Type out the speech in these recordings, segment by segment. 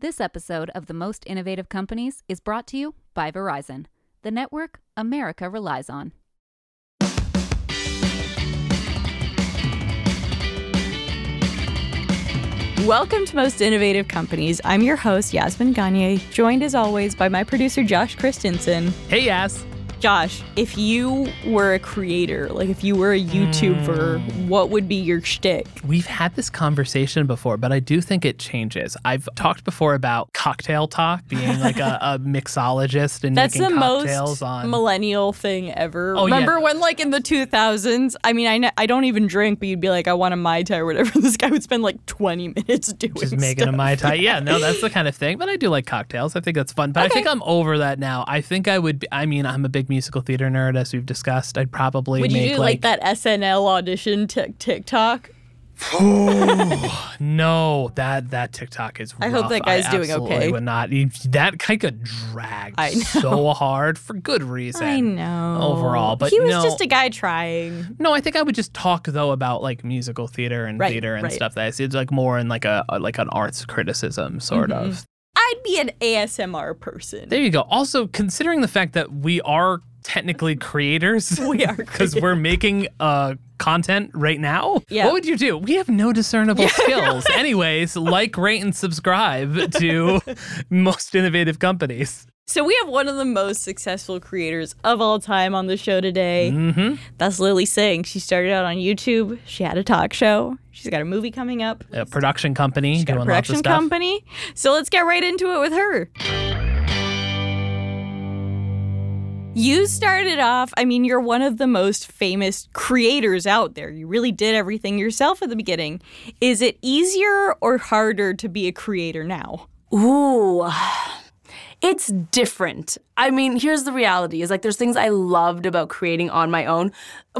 This episode of The Most Innovative Companies is brought to you by Verizon, the network America relies on. Welcome to Most Innovative Companies. I'm your host, Yasmin Gagne, joined as always by my producer, Josh Christensen. Hey, Yas. Josh, if you were a creator, like if you were a YouTuber, mm. what would be your shtick? We've had this conversation before, but I do think it changes. I've talked before about cocktail talk, being like a, a mixologist and That's making the cocktails most on millennial thing ever. Oh, Remember yeah. when, like, in the 2000s? I mean, I, I don't even drink, but you'd be like, I want a Mai Tai or whatever. This guy would spend like 20 minutes doing just making stuff. a mai tai. Yeah, no, that's the kind of thing. But I do like cocktails. I think that's fun. But I think I'm over that now. I think I would. Be, I mean, I'm a big musical theater nerd, as we've discussed. I'd probably Would you do like, that SNL audition tic TikTok? No, that that TikTok is. I hope that guy's I doing okay. Would not. That guy got dragged so hard for good reason. I know. Overall, but he was no. just a guy trying. No, I think I would just talk though about like musical theater and Right, theater and right. stuff that I see. It's like more in like a, a- like an arts criticism sort Mm-hmm. of. I'd be an ASMR person. There you go. Also, considering the fact that we are technically creators, We are because we're making uh content right now. Yeah. What would you do? We have no discernible skills. Anyways, like, rate, and subscribe to most innovative companies. So we have one of the most successful creators of all time on the show today. Mm-hmm. That's Lilly Singh. She started out on YouTube. She had a talk show. She's got a movie coming up. A production company She's got doing a lots of production stuff. company. So let's get right into it with her. You started off, I mean, you're one of the most famous creators out there. You really did everything yourself at the beginning. Is it easier or harder to be a creator now? Ooh. It's different. I mean, here's the reality is like there's things I loved about creating on my own.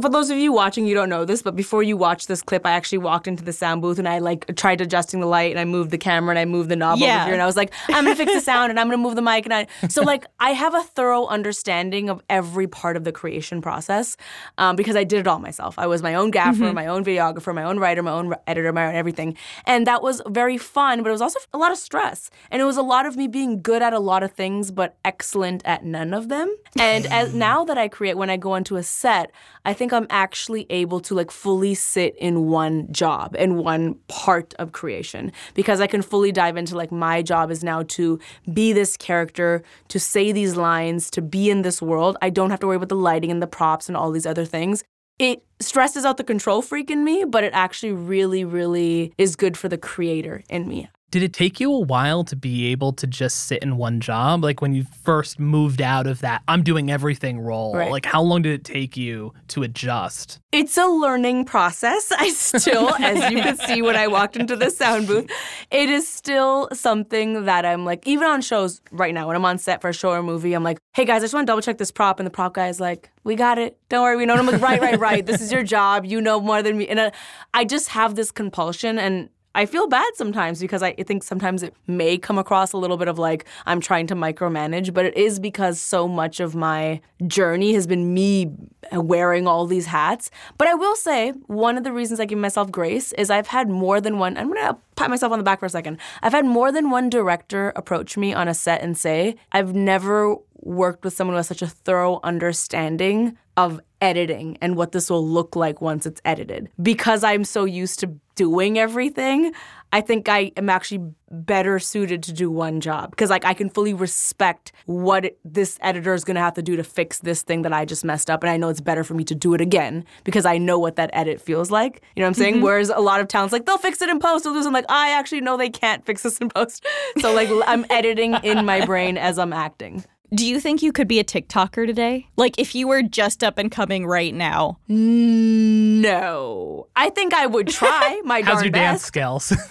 For those of you watching, you don't know this, but before you watch this clip, I actually walked into the sound booth and I like tried adjusting the light and I moved the camera and I moved the knob Yeah. over here and I was like, I'm gonna fix the sound and I'm gonna move the mic and I so like I have a thorough understanding of every part of the creation process um, because I did it all myself. I was my own gaffer, my own videographer, my own writer, my own editor, my own everything, and that was very fun. But it was also a lot of stress, and it was a lot of me being good at a lot of things but excellent at none of them. And as mm. now that I create, when I go into a set, I think I'm actually able to like fully sit in one job and one part of creation because I can fully dive into like my job is now to be this character, to say these lines, to be in this world. I don't have to worry about the lighting and the props and all these other things. It stresses out the control freak in me, but it actually really, really is good for the creator in me. Did it take you a while to be able to just sit in one job? Like when you first moved out of that, I'm doing everything role. Right. Like how long did it take you to adjust? It's a learning process. I still, as you could see when I walked into the sound booth, it is still something that I'm like, even on shows right now, when I'm on set for a show or movie, I'm like, hey guys, I just want to double check this prop. And the prop guy is like, we got it. Don't worry, we know. And I'm like, right, right, right. This is your job. You know more than me. And I, I just have this compulsion and I feel bad sometimes because I think sometimes it may come across a little bit of like I'm trying to micromanage, but it is because so much of my journey has been me wearing all these hats. But I will say, one of the reasons I give myself grace is I've had more than one, I'm gonna pat myself on the back for a second. I've had more than one director approach me on a set and say, I've never worked with someone who has such a thorough understanding of editing and what this will look like once it's edited. Because I'm so used to doing everything, I think I am actually better suited to do one job because like I can fully respect what it- this editor is going to have to do to fix this thing that I just messed up and I know it's better for me to do it again because I know what that edit feels like. You know what I'm saying? Mm-hmm. Whereas a lot of talents like they'll fix it in post. Do like I actually know they can't fix this in post. So like I'm editing in my brain as I'm acting. Do you think you could be a TikToker today? Like if you were just up and coming right now? No. I think I would try my How's your dance best. skills?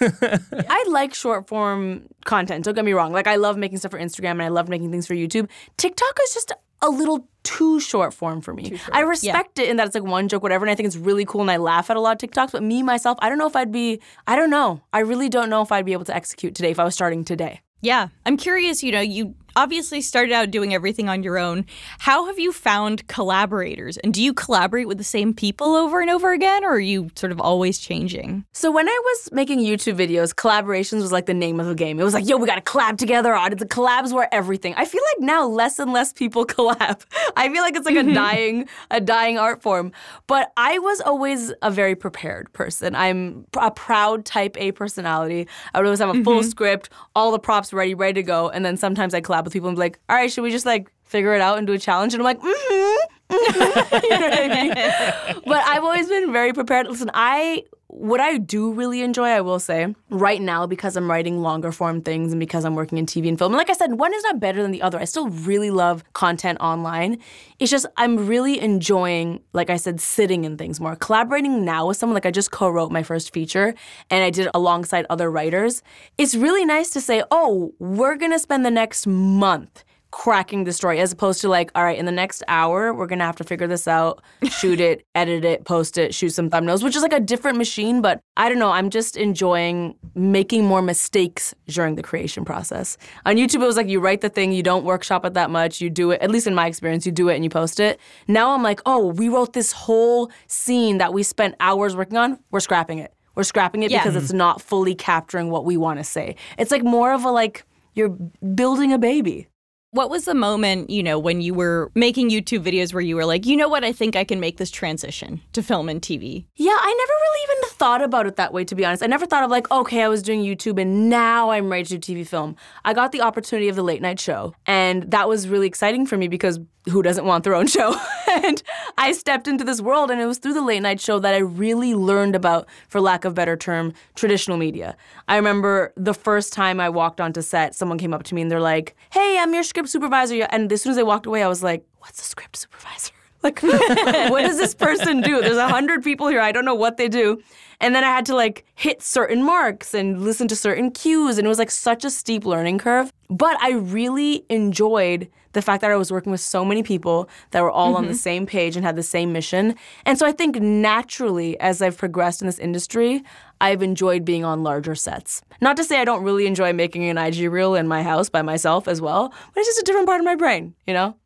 I like short form content. Don't get me wrong. Like I love making stuff for Instagram and I love making things for YouTube. TikTok is just a little too short form for me. I respect it in that it's like one joke, whatever, and I think it's really cool and I laugh at a lot of TikToks. But me myself, I don't know if I'd be. I don't know. I really don't know if I'd be able to execute today if I was starting today. Yeah. I'm curious, you know, you obviously started out doing everything on your own. How have you found collaborators? And do you collaborate with the same people over and over again, or are you sort of always changing? So when I was making YouTube videos, collaborations was like the name of the game. It was like, yo, we gotta collab together. The collabs were everything. I feel like now less and less people collab. I feel like it's like a mm-hmm. dying, a dying art form. But I was always a very prepared person. I'm a proud type A personality. I would always have a full mm-hmm. script, all the props ready, ready to go, and then sometimes I collab with people and be like, all right, should we just like figure it out and do a challenge? And I'm like, mm-hmm. you know what I mean? But I've always been very prepared. Listen, I what I do really enjoy, I will say, right now because I'm writing longer form things and because I'm working in TV and film. And like I said, one is not better than the other. I still really love content online. It's just I'm really enjoying, like I said, sitting in things more. Collaborating now with someone, like I just co-wrote my first feature and I did it alongside other writers. It's really nice to say, oh, we're gonna spend the next month cracking the story as opposed to like all right in the next hour we're gonna have to figure this out shoot it edit it post it shoot some thumbnails which is like a different machine but i don't know i'm just enjoying making more mistakes during the creation process. On youtube it was like you write the thing you don't workshop it that much you do it at least in my experience you do it and you post it. Now i'm like oh we wrote this whole scene that we spent hours working on we're scrapping it. We're scrapping it Yeah. because it's not fully capturing what we want to say. It's like more of a like you're building a baby What was the moment, you know, when you were making YouTube videos where you were like, you know what, I think I can make this transition to film and TV? Yeah, I never really even thought about it that way, to be honest. I never thought of like, okay, I was doing YouTube and now I'm ready to do TV film. I got the opportunity of the late night show, and that was really exciting for me because who doesn't want their own show? and I stepped into this world, and it was through the late night show that I really learned about, for lack of better term, traditional media. I remember the first time I walked onto set, someone came up to me and they're like, hey, I'm your script supervisor. And as soon as I walked away, I was like, what's a script supervisor? Like, what does this person do? There's a hundred people here. I don't know what they do. And then I had to like hit certain marks and listen to certain cues. And it was like such a steep learning curve. But I really enjoyed the fact that I was working with so many people that were all on the mm-hmm. same page and had the same mission. And so I think naturally, as I've progressed in this industry, I've enjoyed being on larger sets. Not to say I don't really enjoy making an IG reel in my house by myself as well, but it's just a different part of my brain, you know?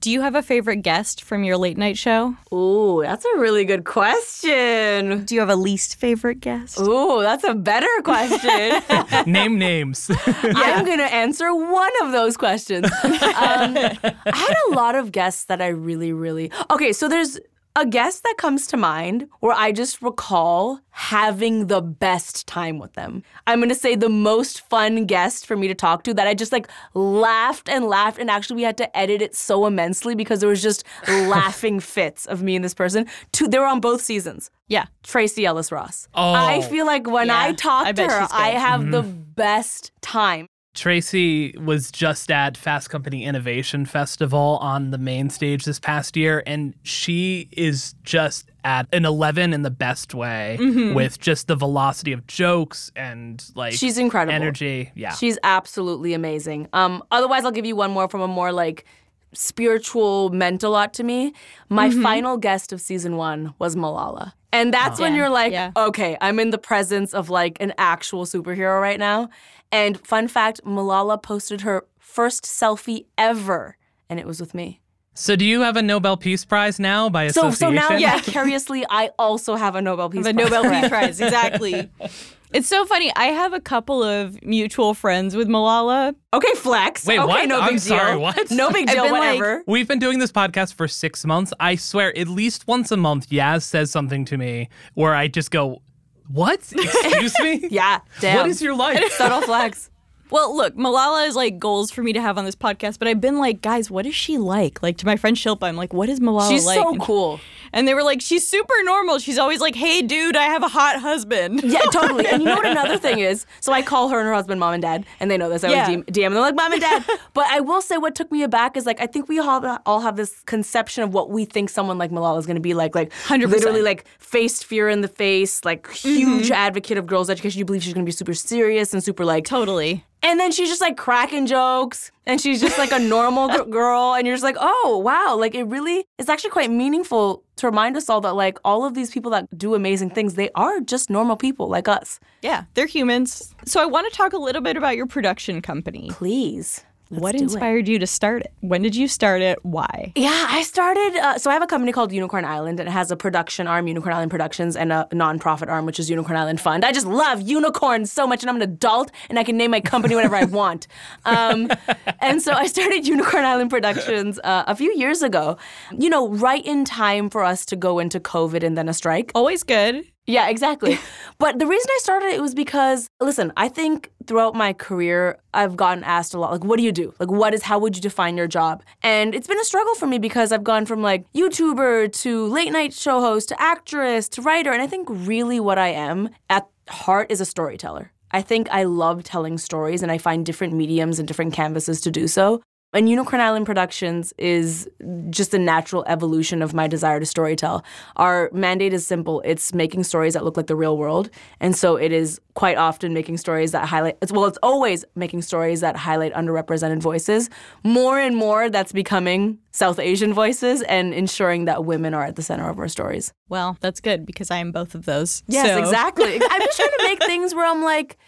Do you have a favorite guest from your late night show? Ooh, that's a really good question. Do you have a least favorite guest? Ooh, that's a better question. Name names. I'm going to answer one of those questions. Um, I had a lot of guests that I really, really. Okay, so there's a guest that comes to mind where I just recall having the best time with them. I'm gonna say the most fun guest for me to talk to that I just like laughed and laughed, and actually we had to edit it so immensely because there was just laughing fits of me and this person. Two, they were on both seasons. Yeah. Tracee Ellis Ross. Oh. I feel like when Yeah, I talk I to her. I have the best time. Tracee was just at Fast Company Innovation Festival on the main stage this past year, and she is just at an 11 in the best way with just the velocity of jokes and like She's incredible. energy. Yeah. She's absolutely amazing. Um, otherwise, I'll give you one more from a more like spiritual meant a lot to me. My final guest of season one was Malala. And that's when you're like, yeah. okay, I'm in the presence of like an actual superhero right now. And fun fact Malala posted her first selfie ever, and it was with me. so do you have a Nobel Peace Prize now by association? so so now vicariously, I also have a Nobel Peace The Prize. Nobel Peace Prize, exactly. It's so funny. I have a couple of mutual friends with Malala. Okay, flex. Wait, okay, what? no big I'm deal. sorry, what? No big deal, been, like- whatever. We've been doing this podcast for six months. I swear, at least once a month, Yaz says something to me where I just go, What? Excuse me? yeah, damn. What is your life? subtle flex? Well, look, Malala is like goals for me to have on this podcast, but I've been like, guys, what is she like? Like to my friend Shilpa, I'm like, what is Malala She's like? so cool. And they were like, she's super normal. She's always like, hey, dude, I have a hot husband. Yeah, totally. And you know what another thing is? So I call her and her husband mom and dad, and they know this. I Yeah. DM, DM and they're like, mom and dad. but I will say what took me aback is like, I think we all, all have this conception of what we think someone like Malala is going to be like. Like, 100%. literally, like, faced fear in the face, like, mm-hmm. huge advocate of girls' education. You believe she's going to be super serious and super, like, Totally. and then she's just like cracking jokes and she's just like a normal g- girl and you're just like oh wow like it really it's actually quite meaningful to remind us all that like all of these people that do amazing things they are just normal people like us Yeah, they're humans. So I want to talk a little bit about your production company. please what do it. inspired you to start it? When did you start it? Why? Yeah, I started. Uh, so I have a company called Unicorn Island, and it has a production arm, Unicorn Island Productions, and a nonprofit arm, which is Unicorn Island Fund. I just love unicorns so much, and I'm an adult, and I can name my company whatever I want. Um, and so I started Unicorn Island Productions uh, a few years ago. You know, right in time for us to go into COVID and then a strike. Always good. Yeah, exactly. but the reason I started it was because, listen, I think throughout my career, I've gotten asked a lot, like, what do you do? Like, what is, how would you define your job? And it's been a struggle for me because I've gone from like YouTuber to late night show host to actress to writer. And I think really what I am at heart is a storyteller. I think I love telling stories and I find different mediums and different canvases to do so. And Unicorn Island Productions is just a natural evolution of my desire to storytell. Our mandate is simple it's making stories that look like the real world. And so it is quite often making stories that highlight, well, it's always making stories that highlight underrepresented voices. More and more, that's becoming South Asian voices and ensuring that women are at the center of our stories. Well, that's good because I am both of those. Yes, So- exactly. I'm just trying to make things where I'm like,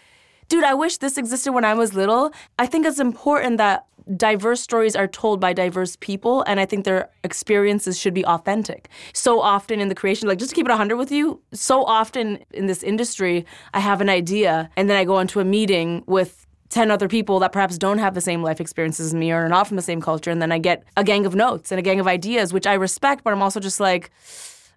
dude, I wish this existed when I was little. I think it's important that diverse stories are told by diverse people, and I think their experiences should be authentic. So often in the creation, like just to keep it 100 with you, so often in this industry, I have an idea, and then I go into a meeting with 10 other people that perhaps don't have the same life experiences as me or are not from the same culture, and then I get a gang of notes and a gang of ideas, which I respect, but I'm also just like,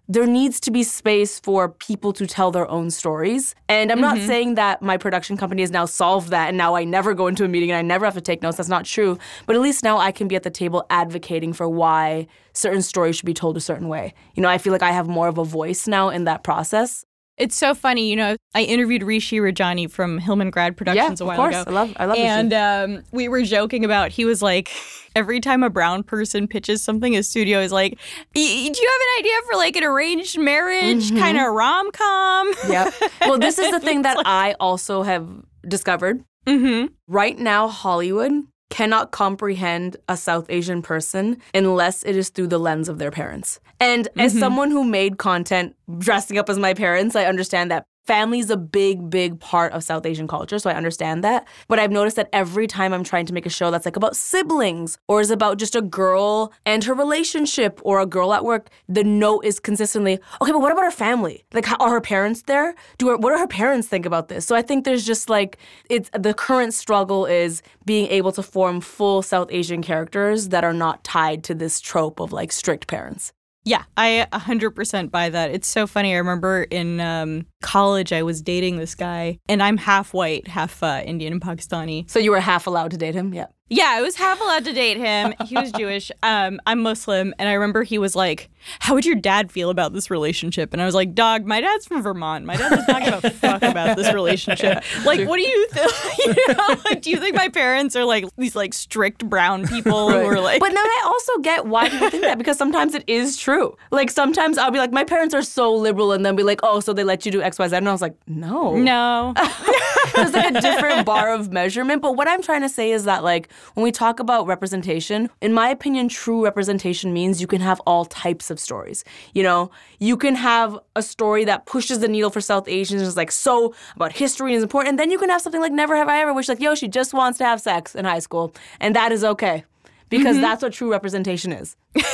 there needs to be space for people to tell their own stories. And I'm not mm-hmm. saying that my production company has now solved that and now I never go into a meeting and I never have to take notes. That's not true. But at least now I can be at the table advocating for why certain stories should be told a certain way. You know, I feel like I have more of a voice now in that process. It's so funny, you know. I interviewed Rishi Rajani from Hillman Grad Productions Yeah, a of while course. ago. I love- I love. And um, we were joking about. He was like, every time a brown person pitches something, his studio is like, "Y- y- "Do you have an idea for like an arranged marriage Mm-hmm. kind of rom com?" Yep. well, this is the thing that I also have discovered. mm-hmm. Right now, Hollywood cannot comprehend a South Asian person unless it is through the lens of their parents. And as mm-hmm. someone who made content dressing up as my parents, I understand that family is a big, big part of South Asian culture. So I understand that. But I've noticed that every time I'm trying to make a show that's like about siblings or is about just a girl and her relationship or a girl at work, the note is consistently, okay, but what about her family? Like, how, are her parents there? Do her, what do her parents think about this? So I think there's just like, it's the current struggle is being able to form full South Asian characters that are not tied to this trope of like strict parents. Yeah, I 100% buy that. It's so funny. I remember in um, college, I was dating this guy, and I'm half white, half uh, Indian and Pakistani. So you were half allowed to date him? Yeah. Yeah, I was half allowed to date him. He was Jewish. Um, I'm Muslim, and I remember he was like, "How would your dad feel about this relationship?" And I was like, "Dog, my dad's from Vermont. My dad does not give a fuck about this relationship. Like, what do you think? you know, like, do you think my parents are like these like strict brown people who are like?" But then I also get why people think that because sometimes it is true. Like sometimes I'll be like, my parents are so liberal, and then be like, oh, so they let you do X, Y, Z, and I was like, no, no, There's like a different bar of measurement. But what I'm trying to say is that, like, when we talk about representation, in my opinion, true representation means you can have all types of stories. You know, you can have a story that pushes the needle for South Asians, is like so about history is important. And then you can have something like Never Have I Ever, which, like, yo, she just wants to have sex in high school. And that is okay. Because mm-hmm. that's what true representation is.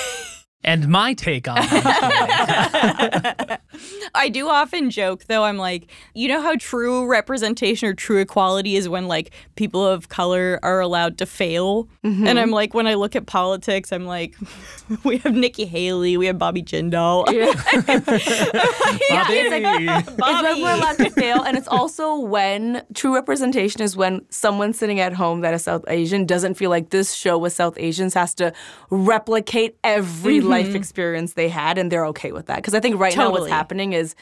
And my take on that I do often joke though. I'm like, you know how true representation or true equality is when like people of color are allowed to fail. Mm-hmm. And I'm like, when I look at politics, I'm like, we have Nikki Haley, we have Bobby Jindal. Bobby. It's when we're allowed to fail, and it's also when true representation is when someone sitting at home that is South Asian doesn't feel like this show with South Asians has to replicate every mm-hmm. life experience they had, and they're okay with that. Because I think right now what's Totally. Happening is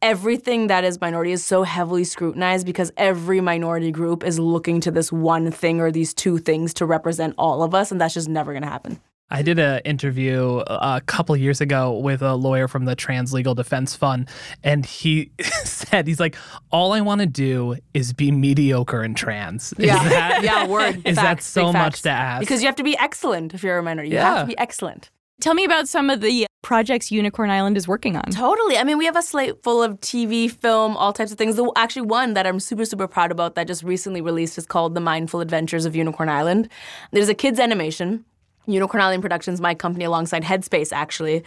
everything that is minority is so heavily scrutinized because every minority group is looking to this one thing or these two things to represent all of us, and that's just never going to happen. I did an interview uh, a couple years ago with a lawyer from the Trans Legal Defense Fund, and he said, "He's like, all I want to do is be mediocre in trans." Is that, yeah, word. Is that so much to ask? Because you have to be excellent if you're a minority. You have Yeah. to be excellent. Tell me about some of the projects Unicorn Island is working on. Totally. I mean, we have a slate full of TV, film, all types of things. Actually, one that I'm super, super proud about that just recently released is called The Mindful Adventures of Unicorn Island. There's a kids' animation. Unicorn Island Productions, my company alongside Headspace, actually.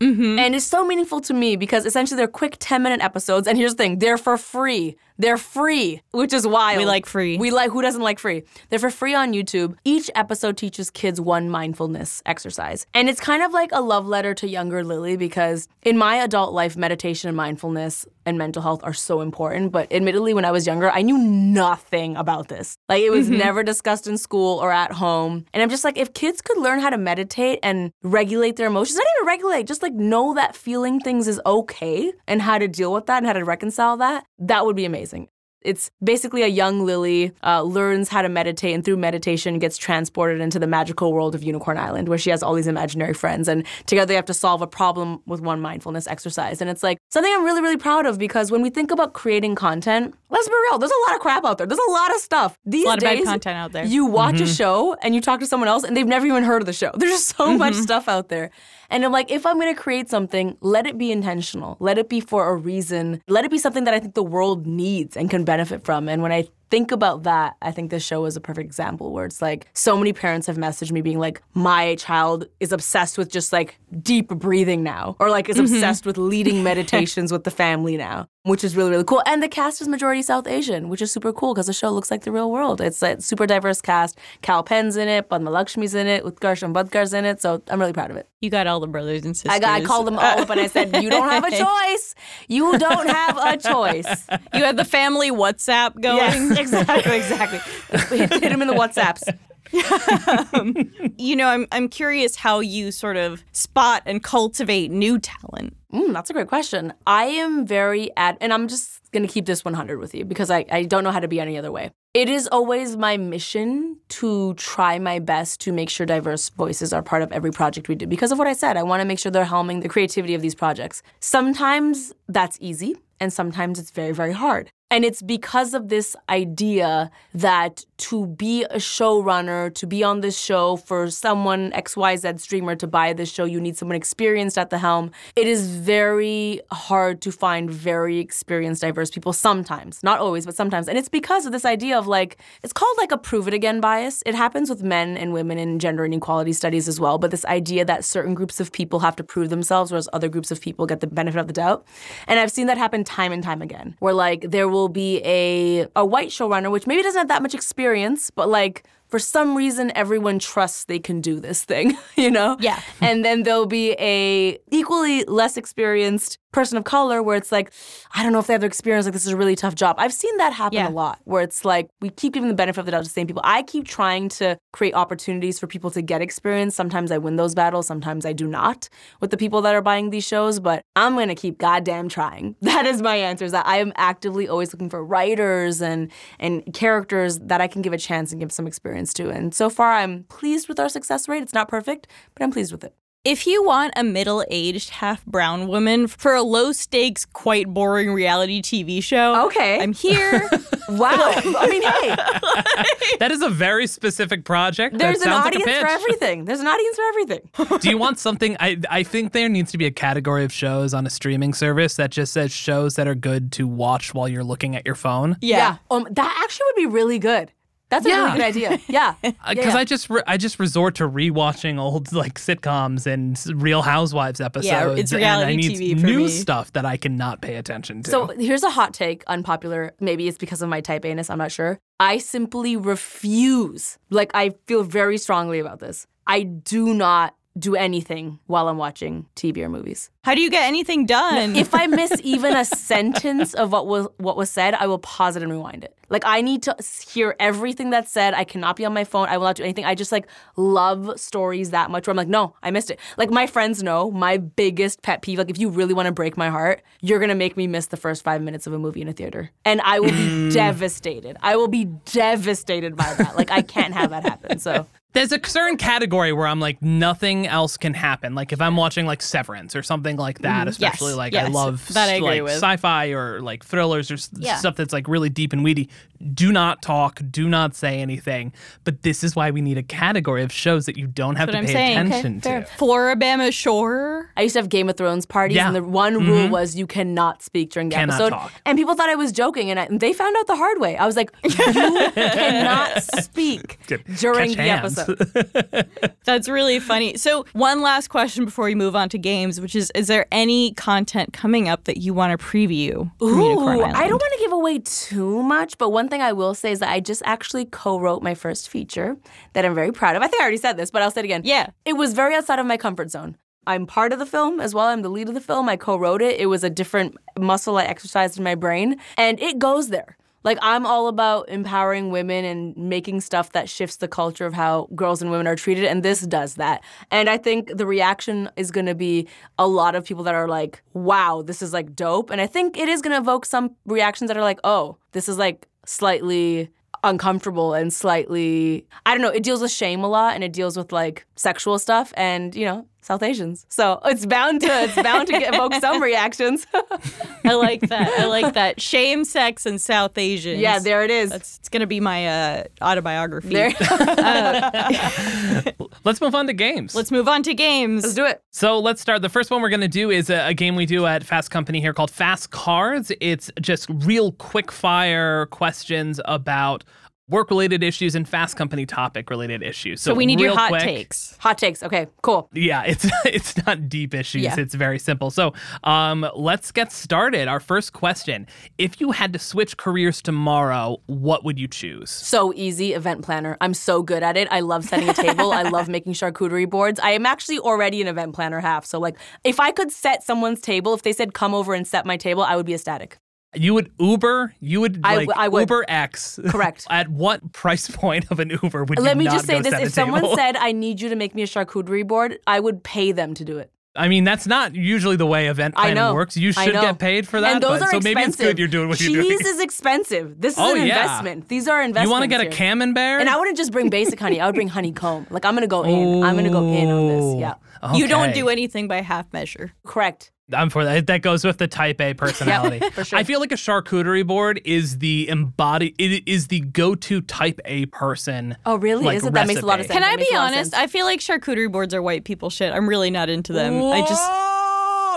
Mm-hmm. And it's so meaningful to me because essentially they're quick 10 minute episodes. And here's the thing they're for free. They're free, which is wild. We like free. We like, who doesn't like free? They're for free on YouTube. Each episode teaches kids one mindfulness exercise. And it's kind of like a love letter to younger Lilly because in my adult life, meditation and mindfulness and mental health are so important. But admittedly, when I was younger, I knew nothing about this. Like it was mm-hmm. never discussed in school or at home. And I'm just like, if kids could learn how to meditate and regulate their emotions, not even regulate, just like know that feeling things is okay and how to deal with that and how to reconcile that, that would be amazing. It's basically a young Lilly uh, learns how to meditate and through meditation gets transported into the magical world of Unicorn Island where she has all these imaginary friends and together they have to solve a problem with one mindfulness exercise. And it's like something I'm really, really proud of because when we think about creating content, let's be real, there's a lot of crap out there. There's a lot of stuff. These a lot of bad days, content out there. You watch a show and you talk to someone else and they've never even heard of the show. There's just so much stuff out there. And I'm like, if I'm gonna create something, let it be intentional. Let it be for a reason. Let it be something that I think the world needs and can benefit from. And when I think about that, I think this show is a perfect example where it's like so many parents have messaged me being like, my child is obsessed with just like deep breathing now, or like is mm-hmm. obsessed with leading meditations with the family now, which is really, really cool. And the cast is majority South Asian, which is super cool because the show looks like the real world. It's a super diverse cast. Kal Penn's in it, Padma Lakshmi's in it, Utkarsh Ambudkar's in it. So I'm really proud of it. You got all the brothers and sisters. I, got, I called them all up and I said, You don't have a choice. You don't have a choice. You had the family WhatsApp going. Yes, exactly, exactly. hit, hit him in the WhatsApps. You know, I'm I'm curious how you sort of spot and cultivate new talent. Mm, that's a great question. I am very at, and I'm just going to keep this 100 with you because I, I don't know how to be any other way. It is always my mission to try my best to make sure diverse voices are part of every project we do. Because of what I said, I want to make sure they're helming the creativity of these projects. Sometimes that's easy, and sometimes it's very, very hard. And it's because of this idea that to be a showrunner, to be on this show for someone, XYZ streamer to buy this show, you need someone experienced at the helm. It is very hard to find very experienced, diverse people sometimes. Not always, but sometimes. And it's because of this idea of like, it's called like a prove it again bias. It happens with men and women in gender inequality studies as well. But this idea that certain groups of people have to prove themselves, whereas other groups of people get the benefit of the doubt. And I've seen that happen time and time again, where like there will be a a white showrunner, which maybe doesn't have that much experience, but like for some reason everyone trusts they can do this thing, you know? Yeah. and then there'll be a equally less experienced person of color where it's like, I don't know if they have the experience, like this is a really tough job. I've seen that happen Yeah. a lot where it's like we keep giving the benefit of the doubt to the same people. I keep trying to create opportunities for people to get experience. Sometimes I win those battles, sometimes I do not with the people that are buying these shows, but I'm gonna keep goddamn trying. That is my answer, is that I am actively always looking for writers and and characters that I can give a chance and give some experience to. And so far I'm pleased with our success rate. It's not perfect, but I'm pleased with it. If you want a middle aged, half brown woman for a low stakes, quite boring reality TV show, Okay. I'm here. Wow. I mean, hey, That is a very specific project. there's that an audience like a for everything. There's an audience for everything. Do you want something? I I think there needs to be a category of shows on a streaming service that just says shows that are good to watch while you're looking at your phone. yeah. Um, that actually would be really good. That's a Yeah. really good idea. Yeah. Because uh, Yeah, yeah. I just re- I just resort to rewatching old like sitcoms and Real Housewives episodes. Yeah, it's and reality I need TV for new me. stuff that I cannot pay attention to. So here's a hot take, unpopular. Maybe it's because of my type A-ness, I'm not sure. I simply refuse. Like I feel very strongly about this. I do not do anything while I'm watching TV or movies. How do you get anything done? If I miss even a sentence of what was what was said, I will pause it and rewind it. Like I need to hear everything that's said. I cannot be on my phone. I will not do anything. I just like love stories that much where I'm like, no, I missed it. Like my friends know my biggest pet peeve. Like if you really want to break my heart, you're gonna make me miss the first five minutes of a movie in a theater, and I will be mm. devastated. I will be devastated by that. Like I can't have that happen. So There's a certain category where I'm like nothing else can happen. Like if I'm watching like Severance or something like that, mm-hmm. especially Yes, like I love that I agree like with. sci-fi or like thrillers or Yeah. stuff that's like really deep and weedy. Do not talk, do not say anything. But this is why we need a category of shows that you don't have That's to what I'm pay saying. Okay, attention fair. to. Floribama Shore. I used to have Game of Thrones parties, Yeah. and the one rule mm-hmm. was you cannot speak during the Cannot episode. talk. And people thought I was joking, and, I, and they found out the hard way. I was like, "You cannot speak during Catch the hands. episode." That's really funny. So, one last question before we move on to games, which is: Is there any content coming up that you want to preview? Ooh, I don't want to give away too much, but one thing I will say is that I just actually co-wrote my first feature that I'm very proud of. I think I already said this, but I'll say it again. Yeah. It was very outside of my comfort zone. I'm part of the film as well. I'm the lead of the film. I co-wrote it. It was a different muscle I exercised in my brain, and it goes there. Like I'm all about empowering women and making stuff that shifts the culture of how girls and women are treated, and this does that. And I think the reaction is to be a lot of people that are like, "Wow, this is like dope," and I think it is to evoke some reactions that are like, "Oh, this is like slightly." uncomfortable and slightly I don't know, it deals with shame a lot and it deals with like sexual stuff and, you know, South Asians. So it's bound to it's bound to evoke some reactions. I like that. I like that. Shame, sex, and South Asians. yeah, there it is. That's it's gonna be my uh, autobiography. there. Let's move on to games. Let's move on to games. Let's do it. So let's start. The first one we're going to do is a, a game we do at Fast Company here called Fast Cards. It's just real quick fire questions about work related issues and Fast Company topic related issues. So, So we need your hot quick- takes. Hot takes. Okay, cool. Yeah, it's it's not deep issues. Yeah. It's very simple. So, um, let's get started. Our first question: If you had to switch careers tomorrow, what would you choose? So easy event planner. I'm so good at it. I love setting a table. I love making charcuterie boards. I am actually already an event planner half. So like if I could set someone's table, if they said come over and set my table, I would be ecstatic. You would Uber. You would I like would. Uber X. Correct. At what price point of an Uber would you Let me not just say this. If someone table? said I need you to make me a charcuterie board, I would pay them to do it. I mean, that's not usually the way event I planning know. works. You I should know. get paid for that. And those but, are so expensive. maybe it's good you're doing what Cheese you're doing. Cheese is expensive. This is Oh, an yeah. investment. These are investments. you want to get a camembert? And I wouldn't just bring basic honey. I would bring honeycomb. Like I'm gonna go in. I'm gonna go in on this. Oh. Yeah. You don't do anything by half measure. Correct. I'm for that. That goes with the type A personality. yeah, for sure. I feel like a charcuterie board is the embody. It is the go-to type A person. Oh really? like, is it? That makes a lot of sense. Can I That makes be a lot of honest? I feel like charcuterie boards are white people shit. I'm really not into them. I just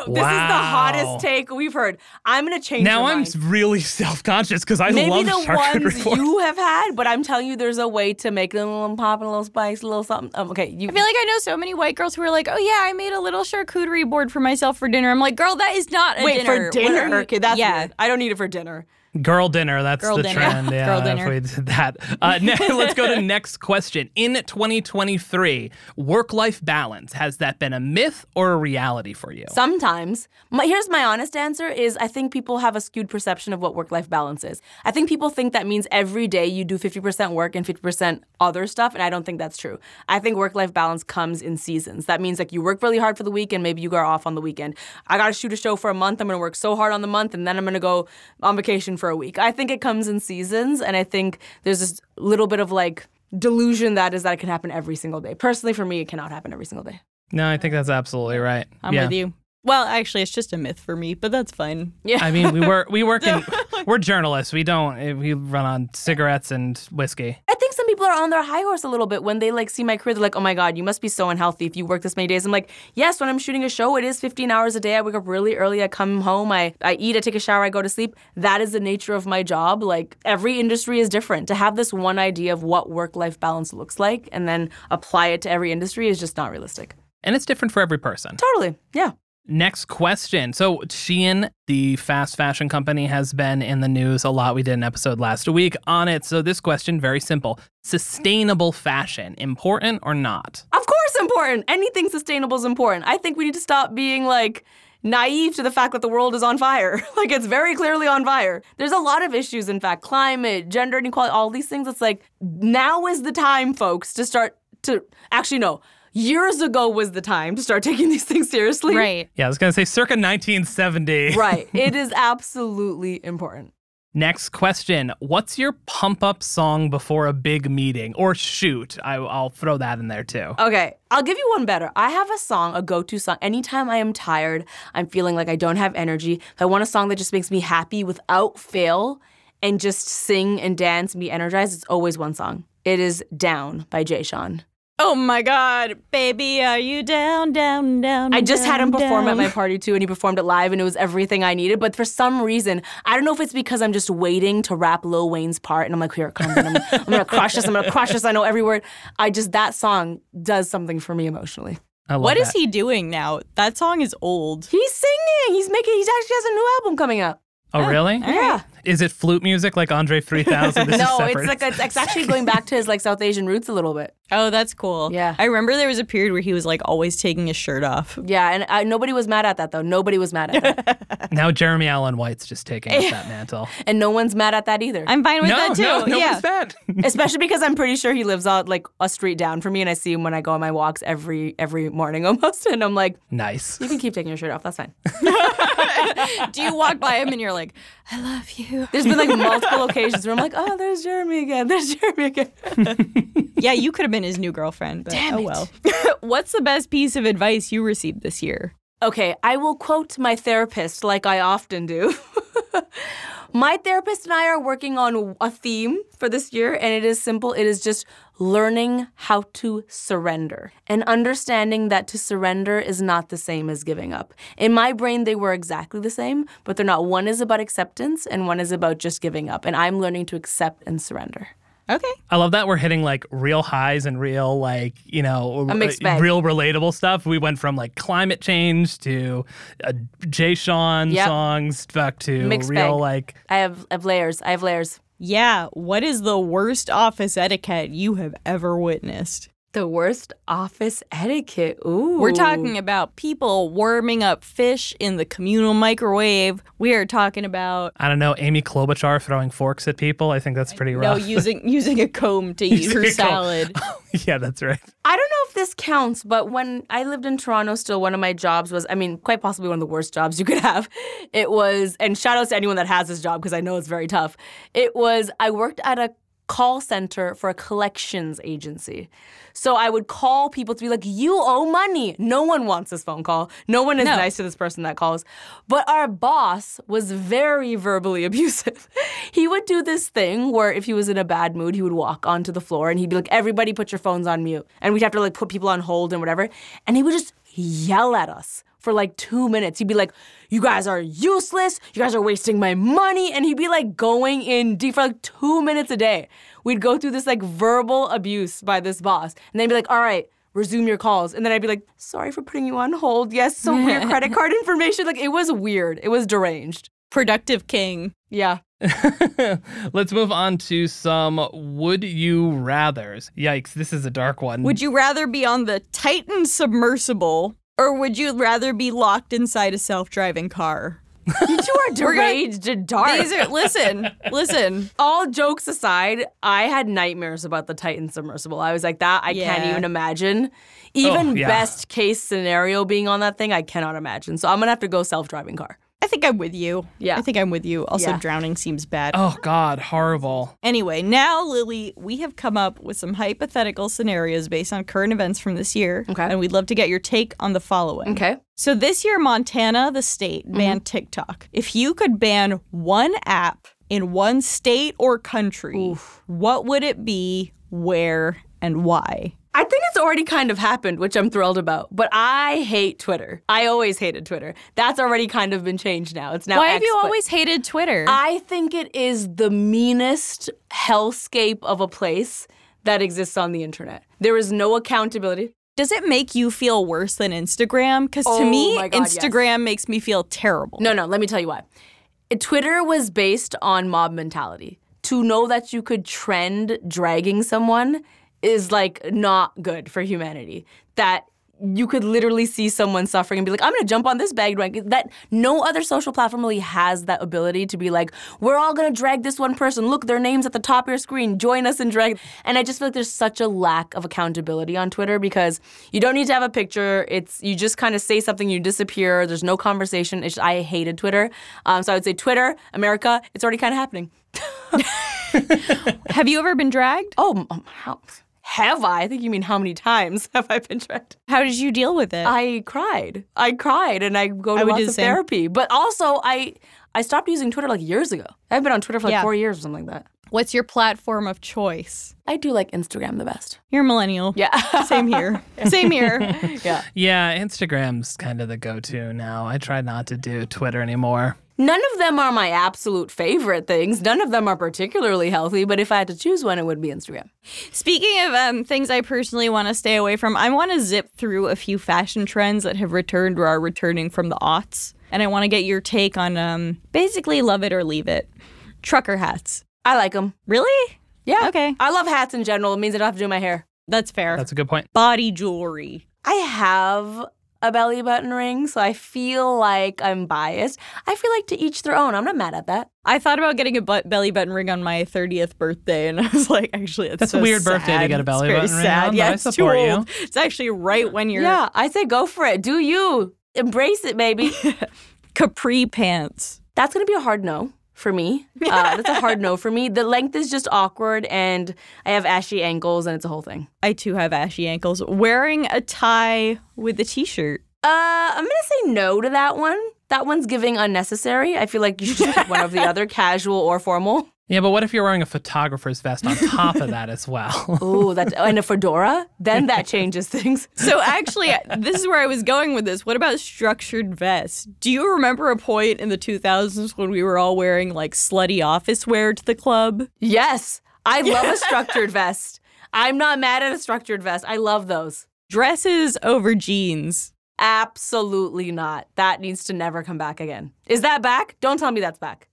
Whoa! This is the hottest take we've heard. I'm gonna change. Now your I'm mind. really self-conscious because I Maybe love the charcuterie ones boards. you have had, but I'm telling you, there's a way to make them a little pop and a little spice, a little something. Um, okay, you. I feel like I know so many white girls who are like, "Oh yeah, I made a little charcuterie board for myself for dinner." I'm like, "Girl, that is not a Wait dinner. for dinner. you- Okay, that's yeah." weird. I don't need it for dinner. Girl dinner, that's Girl the dinner. trend. Yeah, Girl dinner. we did that. Uh, ne- let's go to next question. In 2023, work-life balance has that been a myth or a reality for you? Sometimes, my, here's my honest answer: is I think people have a skewed perception of what work-life balance is. I think people think that means every day you do 50% work and 50% other stuff, and I don't think that's true. I think work-life balance comes in seasons. That means like you work really hard for the week, and maybe you go off on the weekend. I got to shoot a show for a month. I'm going to work so hard on the month, and then I'm going to go on vacation for a week. I think it comes in seasons, and I think there's this little bit of like delusion that is that it can happen every single day. Personally, for me, it cannot happen every single day. No, I think that's absolutely right. I'm yeah. with you. Well, actually, it's just a myth for me, but that's fine. Yeah. I mean, we work we work in we're journalists. We don't eh, we run on cigarettes and whiskey. I think some people are on their high horse a little bit when they like see my career. They're like, "Oh my god, you must be so unhealthy if you work this many days." I'm like, "Yes, when I'm shooting a show, it is 15 hours a day. I wake up really early. I come home. I I eat. I take a shower. I go to sleep. That is the nature of my job. Like every industry is different. To have this one idea of what work-life balance looks like and then apply it to every industry is just not realistic. And it's different for every person. Totally. Yeah. Next question. So, Shein, the fast fashion company, has been in the news a lot. We did an episode last week on it. So, this question, very simple Sustainable fashion, important or not? Of course, important. Anything sustainable is important. I think we need to stop being like naive to the fact that the world is on fire. like it's very clearly on fire. There's a lot of issues, in fact, climate, gender inequality, all these things. It's like now is the time, folks, to start to actually no. Years ago was the time to start taking these things seriously. Right. Yeah, I was going to say circa 1970. Right. It is absolutely important. Next question. What's your pump up song before a big meeting or shoot? I, will throw that in there too. Okay, I'll give you one better. I have a song, a go to song. Anytime I am tired, I'm feeling like I don't have energy, If I want a song that just makes me happy without fail and just sing and dance and be energized. It's always one song. It is Down by Jay Sean. Oh my God, baby, are you down, down, down? I just had him down, perform at my party too, and he performed it live, and it was everything I needed. But for some reason, I don't know if it's because I'm just waiting to rap Lil Wayne's part, and I'm like, here it comes, and I'm, I'm gonna crush this, I'm gonna crush this. I know every word. I just that song does something for me emotionally. I love What is that. he doing now? That song is old. He's singing. He's making. He actually has a new album coming out. Oh, really? Yeah. Is it flute music like Andre 3000? This is No, it's like it's, it's actually going back to his like South Asian roots a little bit. Oh, that's cool. Yeah. I remember there was a period where he was like always taking his shirt off. Yeah, and I, nobody was mad at that though. Nobody was mad at that, now Jeremy Allen White's just taking up that mantle. and no one's mad at that either. I'm fine with no, that too. no, no yeah. one's bad. Especially because I'm pretty sure he lives out like a street down from me, and I see him when I go on my walks every every morning almost, and I'm like, nice. you can keep taking your shirt off. That's fine. Do you walk by him and you're like, I love you? There's been like multiple occasions where I'm like, oh, there's Jeremy again. There's Jeremy again. Yeah, you could have been his new girlfriend. But Damn oh well. What's the best piece of advice you received this year? Okay, I will quote my therapist like I often do. my therapist and I are working on a theme for this year, and it is simple. It is just learning how to surrender and understanding that to surrender is not the same as giving up. In my brain, they were exactly the same, but they're not. One is about acceptance, and one is about just giving up. And I'm learning to accept and surrender. Okay. I love that we're hitting like real highs and real like you know A mixed uh, bag. real relatable stuff. We went from like climate change to uh, Jay Sean Yep. songs back to Mixed real bag. like I have, I have layers. I have layers. Yeah. What is the worst office etiquette you have ever witnessed? The worst office etiquette. Ooh. We're talking about people warming up fish in the communal microwave. We are talking about I don't know Amy Klobuchar throwing forks at people. I think that's pretty rough. no rough. using using a comb to eat Using her salad. Oh, yeah, that's right. I don't know if this counts, but when I lived in Toronto, still one of my jobs was, I mean, quite possibly one of the worst jobs you could have. It was, and shout out to anyone that has this job because I know it's very tough. It was, I worked at a call center for a collections agency. So I would call people to be like, you owe money. No one wants this phone call. No one is No. nice to this person that calls. But our boss was very verbally abusive. he would do this thing where if he was in a bad mood, he would walk onto the floor and he'd be like, everybody put your phones on mute. And we'd have to like put people on hold and whatever. And he would just yell at us for like two minutes. He'd be like, You guys are useless. You guys are wasting my money. And he'd be like going in deep for like two minutes a day. We'd go through this like verbal abuse by this boss. And then he'd be like, All right, resume your calls. And then I'd be like, Sorry for putting you on hold. Yes, some weird credit card information. Like it was weird. It was deranged. Productive king. Yeah. Let's move on to some would you rathers. Yikes, this is a dark one. Would you rather be on the Titan submersible or would you rather be locked inside a self-driving car? You two are deranged and dark. These are listen, listen. all jokes aside, I had nightmares about the Titan submersible. I was like, that I can't even imagine. Even Oh, yeah. best case scenario being on that thing, I cannot imagine. So I'm gonna have to go self driving car. I think I'm with you. Yeah. I think I'm with you. Also, Yeah. drowning seems bad. Oh God, horrible. Anyway, now, Lilly, we have come up with some hypothetical scenarios based on current events from this year. Okay. And we'd love to get your take on the following. Okay. So, this year, Montana, the state, mm-hmm. banned TikTok. If you could ban one app in one state or country, what would it be, where, and why? I think it's already kind of happened, which I'm thrilled about. But I hate Twitter. I always hated Twitter. That's already kind of been changed now. It's now Why have you always hated Twitter? I think it is the meanest hellscape of a place that exists on the internet. There is no accountability. Does it make you feel worse than Instagram? Because to Oh me, God, yes. Instagram makes me feel terrible. No, no, let me tell you why. Twitter was based on mob mentality. To know that you could trend dragging someone is like not good for humanity. That you could literally see someone suffering and be like, I'm gonna jump on this bandwagon. That no other social platform really has that ability to be like, we're all gonna drag this one person. Look, their name's at the top of your screen. Join us and drag. And I just feel like there's such a lack of accountability on Twitter because you don't need to have a picture. It's you just kind of say something, you disappear. There's no conversation. It's just, I hated Twitter. Um, so I would say Twitter, America. It's already kind of happening. Have you ever been dragged? Oh, um, how have I? I think you mean how many times have I been dragged? How did you deal with it? I cried. I cried, and I go to I lots do the of same. therapy. But also, I I stopped using Twitter like years ago. I've been on Twitter for like Yeah. four years or something like that. What's your platform of choice? I do like Instagram the best. You're a millennial. Yeah, Same here. Same here. yeah. Yeah, Instagram's kind of the go to now. I try not to do Twitter anymore. None of them are my absolute favorite things. None of them are particularly healthy. But if I had to choose one, it would be Instagram. Speaking of um, things I personally want to stay away from, I want to zip through a few fashion trends that have returned or are returning from the aughts. And I want to get your take on um, basically love it or leave it. Trucker hats. I like them. Really? Yeah. Okay. I love hats in general. It means I don't have to do my hair. That's fair. That's a good point. Body jewelry. I have a belly button ring, so I feel like I'm biased. I feel like to each their own. I'm not mad at that. I thought about getting a butt belly button ring on my 30th birthday, and I was like, actually, it's That's a so weird birthday to get a belly it's very button ring sad. on, Yeah, but I it's too support you. It's actually right when you're Yeah, I say go for it. Do you. Embrace it, baby. capri pants. That's going to be a hard no for me. Uh, that's a hard no for me. The length is just awkward, and I have ashy ankles, and it's a whole thing. I too have ashy ankles. Wearing a tie with a t-shirt. Uh, I'm gonna say no to that one. That one's giving unnecessary. I feel like you should pick one of the other, casual or formal. Yeah, but what if you're wearing a photographer's vest on top of that as well? Ooh, that and a fedora. Then that changes things. So actually, this is where I was going with this. What about structured vests? Do you remember a point in the 2000s when we were all wearing like slutty office wear to the club? Yes, I love a structured vest. I'm not mad at a structured vest. I love those. Dresses over jeans. Absolutely not. That needs to never come back again. Is that back? Don't tell me that's back.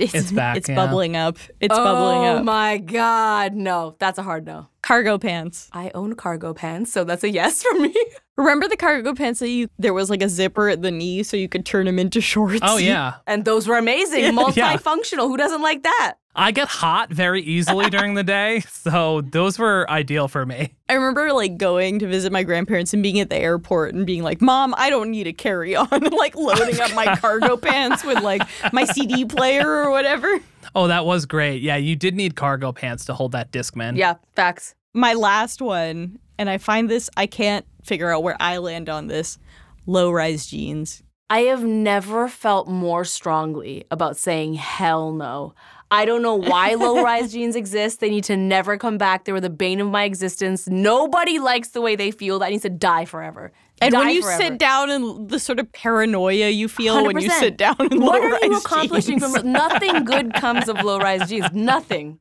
It's back, It's yeah. bubbling up. It's oh bubbling up. Oh my god, no. That's a hard no. Cargo pants. I own cargo pants, so that's a yes for me. Remember the cargo pants that you there was like a zipper at the knee so you could turn them into shorts? oh, yeah. And those were amazing. Multifunctional. Who doesn't like that? I get hot very easily during the day, so those were ideal for me. I remember like going to visit my grandparents and being at the airport and being like, "Mom, I don't need a carry-on," and like loading up my cargo pants with like my CD player or whatever. Oh, that was great. Yeah, you did need cargo pants to hold that Discman. Yeah, facts. My last one, and I find this I can't figure out where I land on this. Low-rise jeans. I have never felt more strongly about saying hell no. I don't know why low rise jeans exist. They need to never come back. They were the bane of my existence. Nobody likes the way they feel. That needs to die forever. And when you forever. sit down and the sort of paranoia you feel when you sit down in what low-rise are you accomplishing jeans. from nothing good comes of low rise jeans. Nothing.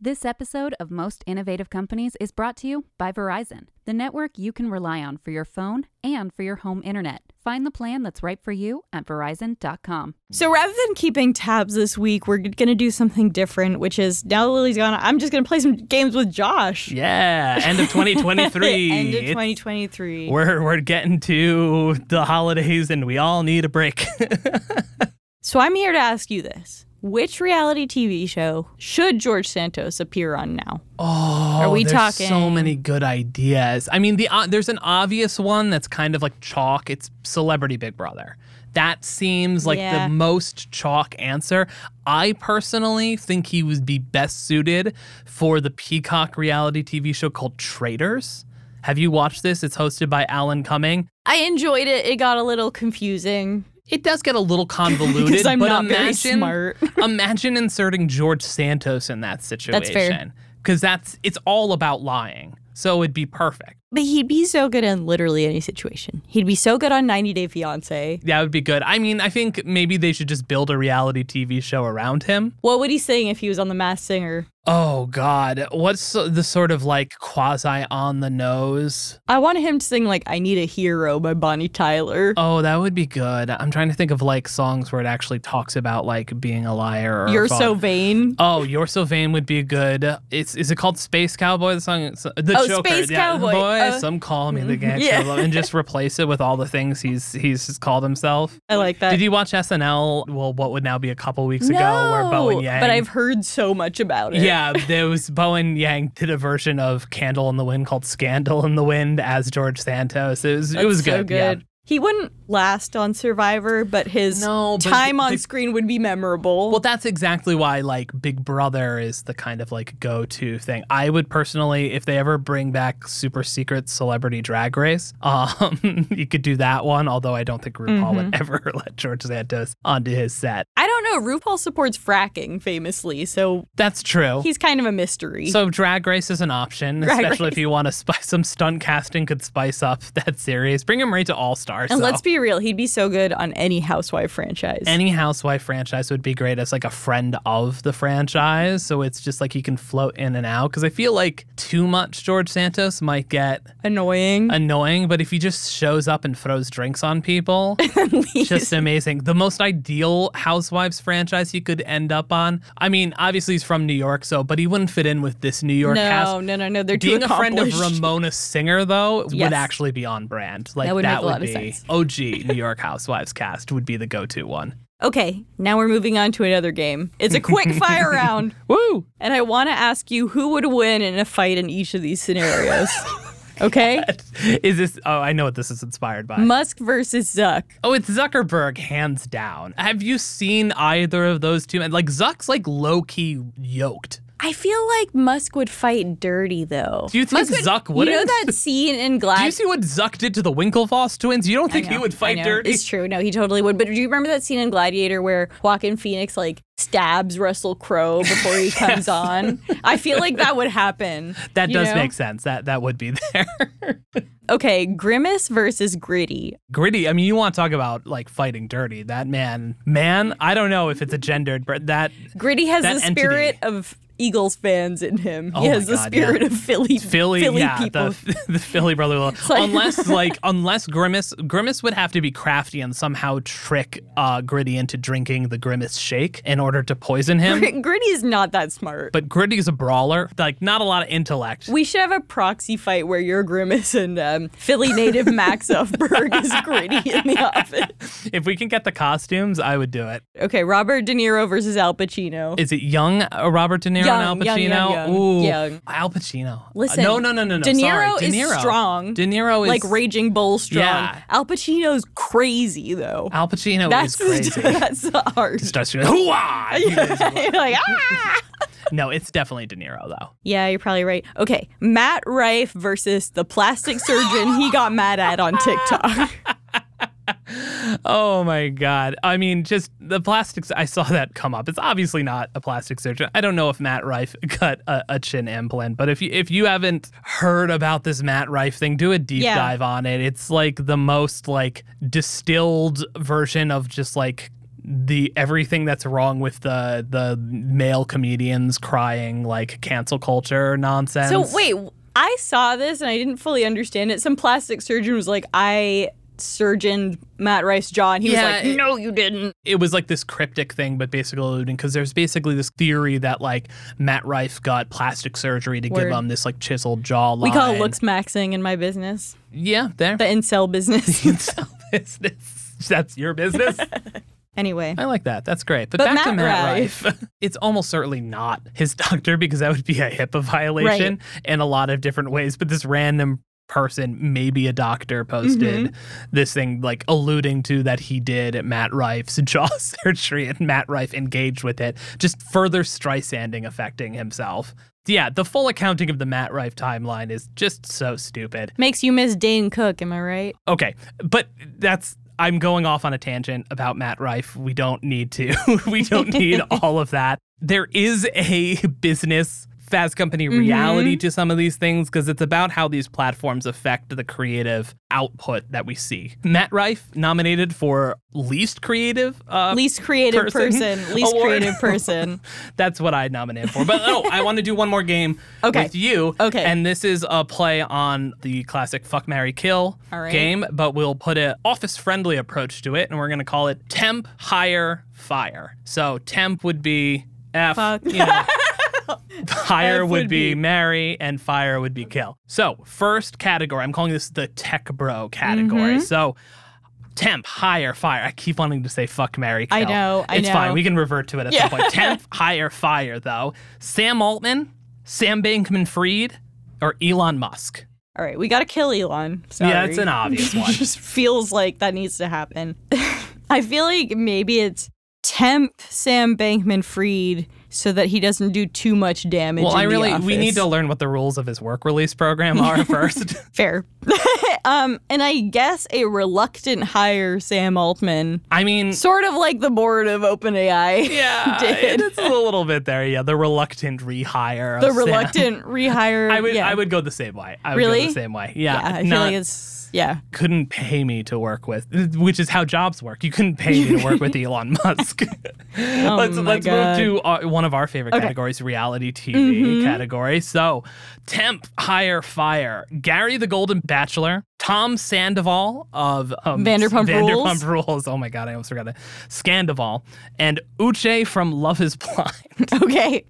This episode of Most Innovative Companies is brought to you by Verizon, the network you can rely on for your phone and for your home internet. Find the plan that's right for you at verizon.com. So rather than keeping tabs this week, we're going to do something different, which is now that Lilly's gone, I'm just going to play some games with Josh. Yeah, end of 2023. End of It's- 2023. We're we're getting to the holidays and we all need a break. So I'm here to ask you this. Which reality TV show should George Santos appear on now? Oh, Are we there's So many good ideas. I mean, the uh, there's an obvious one that's kind of like chalk. It's Celebrity Big Brother. That seems like Yeah. the most chalk answer. I personally think he would be best suited for the Peacock reality TV show called Traitors. Have you watched this? It's hosted by Alan Cumming. I enjoyed it. It got a little confusing. It does get a little convoluted, I'm but not very imagine, smart. imagine inserting George Santos in that situation. That's fair. Because that's it's all about lying. So it'd be perfect. But he'd be so good in literally any situation. He'd be so good on 90 Day Fiance. That would be good. I mean, I think maybe they should just build a reality TV show around him. What would he sing if he was on The Masked Singer? Oh God, what's the sort of like quasi on the nose? I want him to sing like "I Need a Hero" by Bonnie Tyler. Oh, that would be good. I'm trying to think of like songs where it actually talks about like being a liar. Or You're so vain. Oh, You're So Vain would be good. It's is it called Space Cowboy? The song, uh, the Oh, Joker. Space yeah, Cowboy. Boy, Uh, some call me the gangster, yeah. love, and just replace it with all the things he's he's called himself. I like that. Did you watch SNL? Well, what would now be a couple weeks ago, where Bowen Yang? but I've heard so much about it. Yeah, there was Bowen Yang did a version of Candle in the Wind called Scandal in the Wind as George Santos. It was it was That's so good. yeah. He wouldn't last on Survivor, but his No, but time the- on the- screen would be memorable. Well, that's exactly why like Big Brother is the kind of like go-to thing. I would personally, if they ever bring back Super Secret Celebrity Drag Race, um, you could do that one. Although I don't think RuPaul would Mm-hmm. ever let George Santos onto his set. I don't know. RuPaul supports fracking famously, so That's true. he's kind of a mystery. So Drag Race is an option, Drag especially Race. if you want to spice some stunt casting could spice up that series. Bring him right to All Stars. and let's be real, he'd be so good on any Housewife franchise. any housewife franchise would be great as like a friend of the franchise so it's just like he can float in and out because i feel like too much george santos might get Annoying. annoying but if he just shows up and throws drinks on people just amazing the most ideal housewives franchise he could end up on i mean obviously he's from new york so but he wouldn't fit in with this new york no, cast no, no, no. They're being a friend of. Ramona Singer, though, Yes. would actually be on brand. Like That would lot of be. OG New York Housewives cast would be the go-to one. Okay, now we're moving on to another game. It's a quick fire round, Woo! and I want to ask you who would win in a fight in each of these scenarios. Okay? Is this? Oh, I know what this is inspired by. Musk versus Zuck. oh, it's Zuckerberg, hands down. Have you seen either of those two? men? Like Zuck's like low key yoked. I feel like Musk would fight dirty though. Do you think Musk would- Zuck You wouldn't? know that scene in Gladiator? Do you see what Zuck did to the Winklevoss twins? You don't think I he would fight dirty? It's true. No, he totally would. But do you remember that scene in Gladiator where Joaquin Phoenix like stabs Russell Crowe before he comes on? I feel like that would happen. that does know? make sense. That that would be there. Okay, Grimace versus Gritty. Gritty. I mean, you want to talk about like fighting dirty? That man, man. I don't know if it's a gendered, but that Gritty has That the spirit of Eagles fans in him. Oh he has the God, spirit yeah. of Philly Philly, yeah, people. the, the Philly brother. like- unless like unless Grimace Grimace would have to be crafty and somehow trick uh, Gritty into drinking the Grimace shake in order to poison him. Gr- Gritty is not that smart. but Gritty's a brawler, like not a lot of intellect. we should have a proxy fight where you're Grimace and um, Philly native Max Ufberg is Gritty in the office. if we can get the costumes, I would do it. Okay, Robert De Niro versus Al Pacino. Is it young uh, Robert De Niro Al Pacino? young, young, Ooh, young. Al Pacino. Uh, Listen, no, no, no, no, no. De Niro Sorry. is De Niro. strong. De Niro is like Raging Bull strong. Yeah. Al Pacino's crazy though. Al Pacino that's is crazy. that's the art. Starts to go, like ah. No, it's definitely De Niro though. Yeah, you're probably right. Okay, Matt Rife versus the plastic surgeon he got mad at on TikTok. Oh my god. I mean, just the plastics I saw that come up. It's obviously not a plastic surgeon. I don't know if Matt Rife got a, a chin implant, but if you if you haven't heard about this Matt Rife thing, do a deep Yeah. dive on it. It's like the most like distilled version of just like the everything that's wrong with the the male comedians crying like cancel culture nonsense. So wait, I saw this and I didn't fully understand it. Some plastic surgeon was like, I surgeoned Matt Rife's jaw, and he Yeah, was like, it- No, you didn't. it was like this cryptic thing, but basically alluding because there's basically this theory that like Matt Rife got plastic surgery to Word. give him this like chiseled jawline. We call it looks maxing in my business, Yeah, there. the incel business. Incel business. That's your business. anyway, I like that. That's great. But, But back Matt to Matt Rife. Rife. it's almost certainly not his doctor because that would be a HIPAA violation in a lot of different ways. But this random person, maybe a doctor, posted Mm-hmm. this thing like alluding to that he did Matt Rife's jaw surgery and Matt Rife engaged with it, just further Streisanding affecting himself. Yeah, the full accounting of the Matt Rife timeline is just so stupid. makes you miss Dane Cook. Am I right? Okay, but that's I'm going off on a tangent about Matt Rife. We don't need to. we don't need all of that. There is a business Fast Company reality to some of these things because it's about how these platforms affect the creative output that we see. Matt Rife nominated for least creative. Uh, Least creative person person, least award. creative person. That's what I nominated for. But oh, I want to do one more game Okay. with you. Okay. And this is a play on the classic Fuck Mary Kill right. game, but we'll put an office friendly approach to it, and we're gonna call it Temp Hire Fire. So temp would be F, Fuck. you know. Hire would, would be, be- marry and fire would be kill. So, first category, I'm calling this the tech bro category. Mm-hmm. So, temp, hire, fire. I keep wanting to say fuck, marry, kill. I know, I it's fine. We can revert to it at Yeah. some point. Temp, hire, fire, though. Sam Altman, Sam Bankman Fried, or Elon Musk. All right, we got to kill Elon. Sorry. Yeah, it's an obvious one. just feels like that needs to happen. I feel like maybe it's temp Sam Bankman Fried so that he doesn't do too much damage. Well, I really, we need to learn what the rules of his work release program are first. fair. um, and I guess a reluctant hire Sam Altman, I mean, sort of like the board of OpenAI. yeah, did. it's a little bit there. Yeah, the reluctant rehire. The Sam. reluctant rehire. I would, yeah. I would go the same way. I would Really? go the same way. Yeah, Yeah, I feel not- like it's yeah. couldn't pay me to work with, which is how jobs work. You couldn't pay me to work with Elon Musk. let's my let's God. move to uh, one of our favorite Okay. categories, reality TV Mhm. category. So, temp, hire, fire. Gary the Golden Bachelor, Tom Sandoval of um, Vanderpump Vanderpump Rules. Oh my God, I almost forgot it. Scandoval and Uche from Love Is Blind. Okay.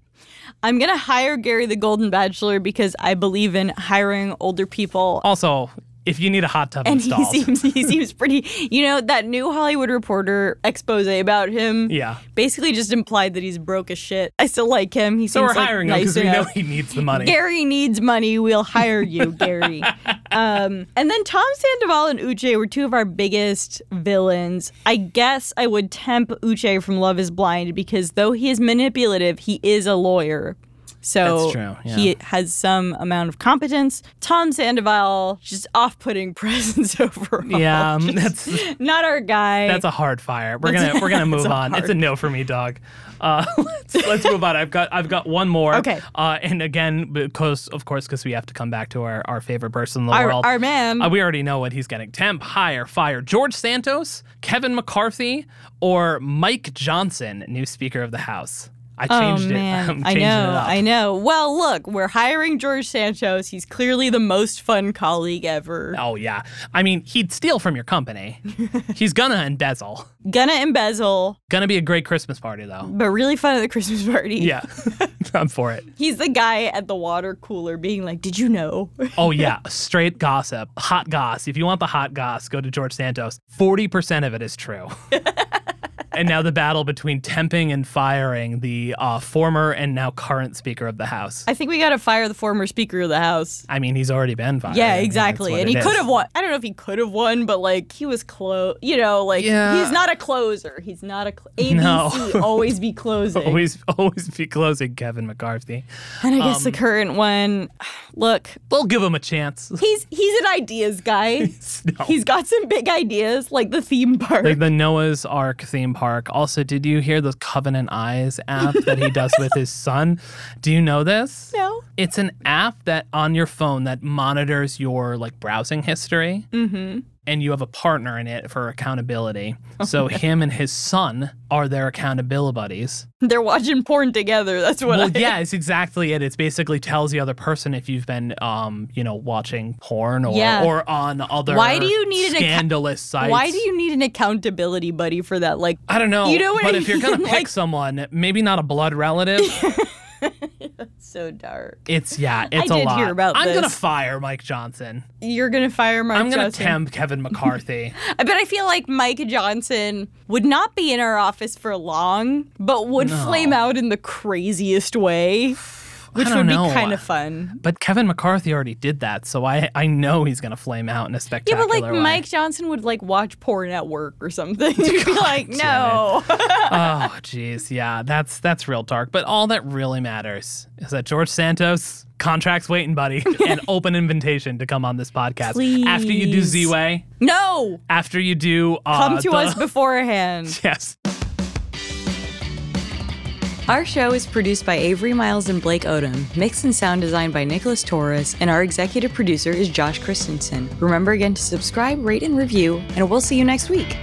I'm going to hire Gary the Golden Bachelor because I believe in hiring older people. Also, if you need a hot tub And he seems he seems pretty you know, that new Hollywood reporter expose about him yeah. basically just implied that he's broke as shit. I still like him. He So seems we're like hiring him because we know he needs the money. Gary needs money. We'll hire you, Gary. um, and then Tom Sandoval and Uche were two of our biggest villains. I guess I would temp Uche from Love Is Blind because though he is manipulative, he is a lawyer. So That's true, yeah. he has some amount of competence. Tom Sandoval, just off-putting presence overall. Yeah, um, that's not our guy. That's a hard fire. We're gonna we're gonna move on. It's a no for me, dog. Uh, let's let's move on. I've got I've got one more. Okay. Uh, and again, because of course, because we have to come back to our, our favorite person in the our, world. our man. Uh, we already know what he's getting. Temp, hire, fire. George Santos, Kevin McCarthy, or Mike Johnson, new Speaker of the House. I changed oh, it. man. I'm I know, it up. I know. Well, look, we're hiring George Santos. He's clearly the most fun colleague ever. Oh yeah. I mean, he'd steal from your company. he's gonna embezzle. Gonna embezzle, Gonna be a great Christmas party though. but really fun at the Christmas party. Yeah, I'm for it. He's the guy at the water cooler being like, Did you know? Oh yeah, straight gossip, hot goss. If you want the hot goss, go to George Santos. Forty percent of it is true. And now the battle between temping and firing the uh, former and now current Speaker of the House. I think we gotta fire the former Speaker of the House. I mean, he's already been fired. Yeah, exactly. what And he could have won. I don't know if he could have won, but like he was close. You know, like Yeah. he's not a closer. He's not a cl- ABC. No. always be closing. Always, always be closing Kevin McCarthy. and I guess the um, current one. Look, We'll give him a chance. he's he's an ideas guy. No. He's got some big ideas, like the theme park. like the Noah's Ark theme park. Also, did you hear the Covenant Eyes app that he does with his son? Do you know this? no. It's an app that on your phone that monitors your like browsing history. Mm-hmm. And you have a partner in it for accountability. So him and his son are their accountability buddies. They're watching porn together. That's what Well, I. yeah, it's exactly it. It's basically tells the other person if you've been, um, you know, watching porn or Yeah. or on other Why do you need an acca- scandalous sites. Why do you need an accountability buddy for that? Like, I don't know. You know what but I if you're gonna pick Like- someone, maybe not a blood relative. So dark. It's yeah, it's a did lot. hear about I'm gonna fire Mike Johnson. You're gonna fire Mark I'm gonna Johnson. tempt Kevin McCarthy. I bet I feel like Mike Johnson would not be in our office for long, but would No. flame out in the craziest way, which would know. be kind of fun. but Kevin McCarthy already did that, so I I know he's gonna flame out in a spectacular. Yeah, but like way. Mike Johnson would like watch porn at work or something. He'd be like, no. oh jeez, yeah, that's that's real dark. But all that really matters is that George Santos contracts waiting, buddy, and open invitation to come on this podcast after you do Z-Way, no. after you do uh, Come to the- us beforehand. Yes. Our show is produced by Avery Miles and Blake Odom, mixed and sound designed by Nicholas Torres, and our executive producer is Josh Christensen. Remember again to subscribe, rate, and review, and we'll see you next week.